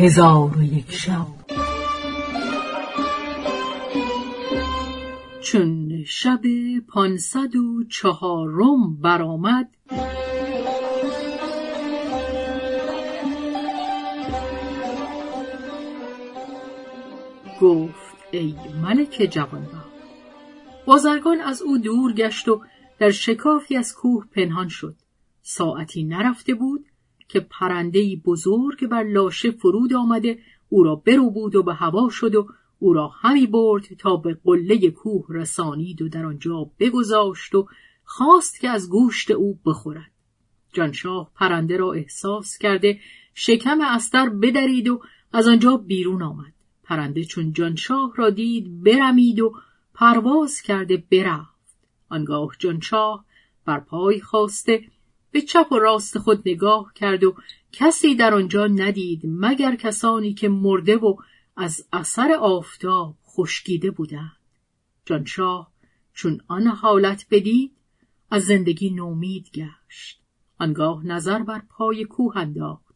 هزار و یک شب. چون شب پانصد و چهارم برآمد گفت ای ملک جوانبخت بازرگان از او دور گشت و در شکافی از کوه پنهان شد. ساعتی نرفته بود که پرندهی بزرگ بر لاشه فرود آمده او را برو بود و به هوا شد و او را همی برد تا به قله کوه رسانید و در آنجا بگذاشت و خواست که از گوشت او بخورد. جانشاه پرنده را احساس کرده شکم استر بدرید و از آنجا بیرون آمد. پرنده چون جانشاه را دید برمید و پرواز کرده برفت. آنگاه جانشاه بر پای خواسته به چپ و راست خود نگاه کرد و کسی در آنجا ندید مگر کسانی که مرده و از اثر آفتاب خشکیده بودند. جانشاه چون آن حالت بدید از زندگی نومید گشت. آنگاه نظر بر پای کوه انداخت.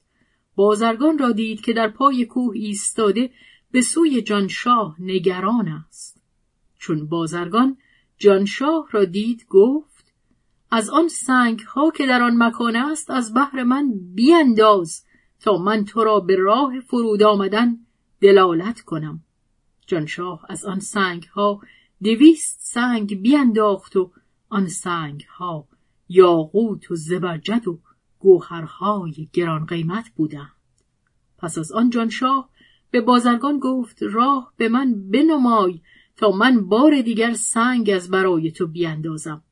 بازرگان را دید که در پای کوه ایستاده به سوی جانشاه نگران است. چون بازرگان جانشاه را دید گفت از آن سنگ ها که در آن مکان است از بحر من بیانداز تا من تو را به راه فرود آمدن دلالت کنم. جانشاه از آن سنگ ها دویست سنگ بیانداخت و آن سنگ ها یاقوت و زبرجد و گوهرهای گران قیمت بودند. پس از آن جانشاه به بازرگان گفت راه به من بنمای تا من بار دیگر سنگ از برای تو بیاندازم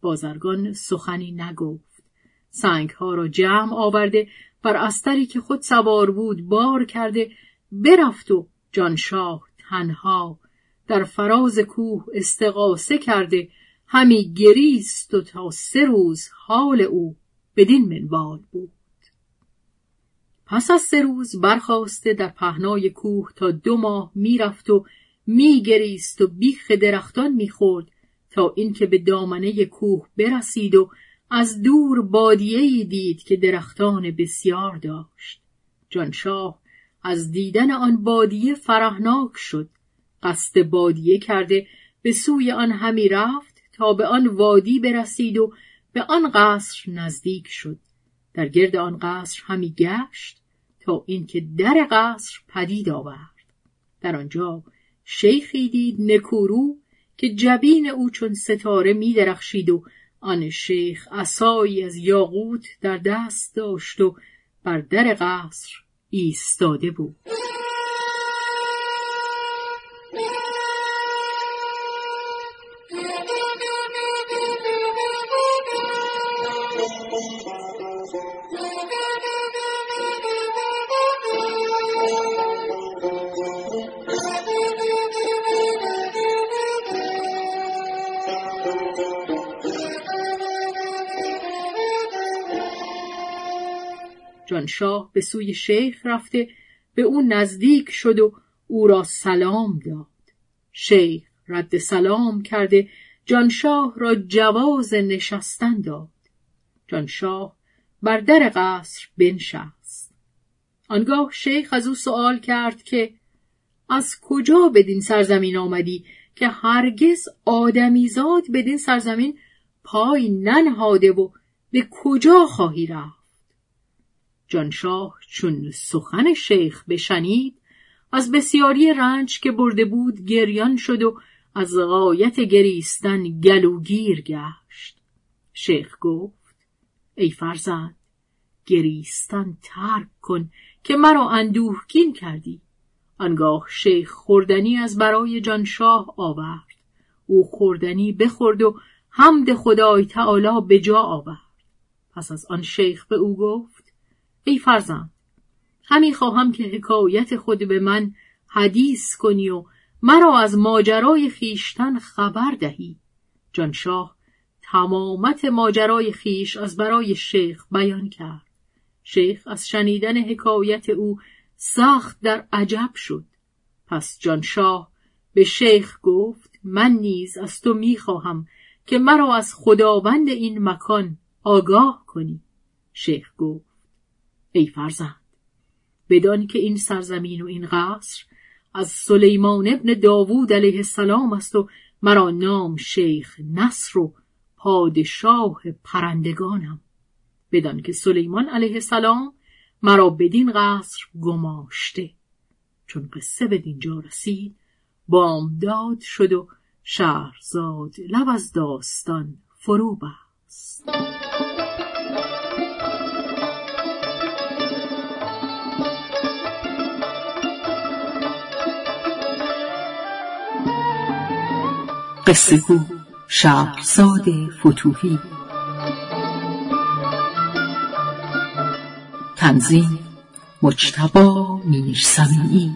بازرگان سخنی نگفت. سنگ ها را جمع آورده بر استری که خود سوار بود بار کرده برفت و جانشاه تنها. در فراز کوه استقاسه کرده همی گریست و تا سه روز حال او بدین منوال بود. پس از سه روز برخواسته در پهنای کوه تا دو ماه می‌رفت و میگریست و بیخ درختان می‌خورد. تا اینکه به دامنه کوه برسید و از دور بادیه دید که درختان بسیار داشت. جانشاه از دیدن آن بادیه فرهناک شد. قصد بادیه کرده به سوی آن همی رفت تا به آن وادی برسید و به آن قصر نزدیک شد. در گرد آن قصر همی گشت تا اینکه در قصر پدید آورد. در آنجا شیخی دید نکورو که جبین او چون ستاره می درخشید و آن شیخ عصایی از یاقوت در دست داشت و بر در قصر ایستاده بود. جانشاه به سوی شیخ رفته به او نزدیک شد و او را سلام داد. شیخ رد سلام کرده جانشاه را جواز نشستن داد. جانشاه بر در قصر بنشست. آنگاه شیخ از او سوال کرد که از کجا بدین سرزمین آمدی که هرگز آدمیزاد بدین سرزمین پای ننهاده و به کجا خواهی رفت؟ جانشاه چون سخن شیخ بشنید از بسیاری رنج که برده بود گریان شد و از غایت گریستن گلوگیر گشت. شیخ گفت ای فرزند گریستن ترک کن که مرا اندوهگین کردی. آنگاه شیخ خوردنی از برای جانشاه آورد. او خوردنی بخورد و حمد خدای تعالی به جا آورد. پس از آن شیخ به او گفت ای فرزند همی خواهم که حکایت خود به من حدیث کنی و مرا از ماجرای خیشتن خبر دهی. جانشاه تمامت ماجرای خیش از برای شیخ بیان کرد. شیخ از شنیدن حکایت او سخت در عجب شد. پس جانشاه به شیخ گفت من نیز از تو می‌خواهم که مرا از خداوند این مکان آگاه کنی. شیخ گفت ای فرزند. بدان که این سرزمین و این قصر از سلیمان ابن داوود علیه السلام است و مرا نام شیخ نصر و پادشاه پرندگانم. بدان که سلیمان علیه السلام مرا بدین قصر گماشته. چون قصه به دینجا رسید بامداد شد و شهرزاد لب از داستان فرو بست. قصه گو شهرزاد فتوهی. تنظیم مجتبا میرسمی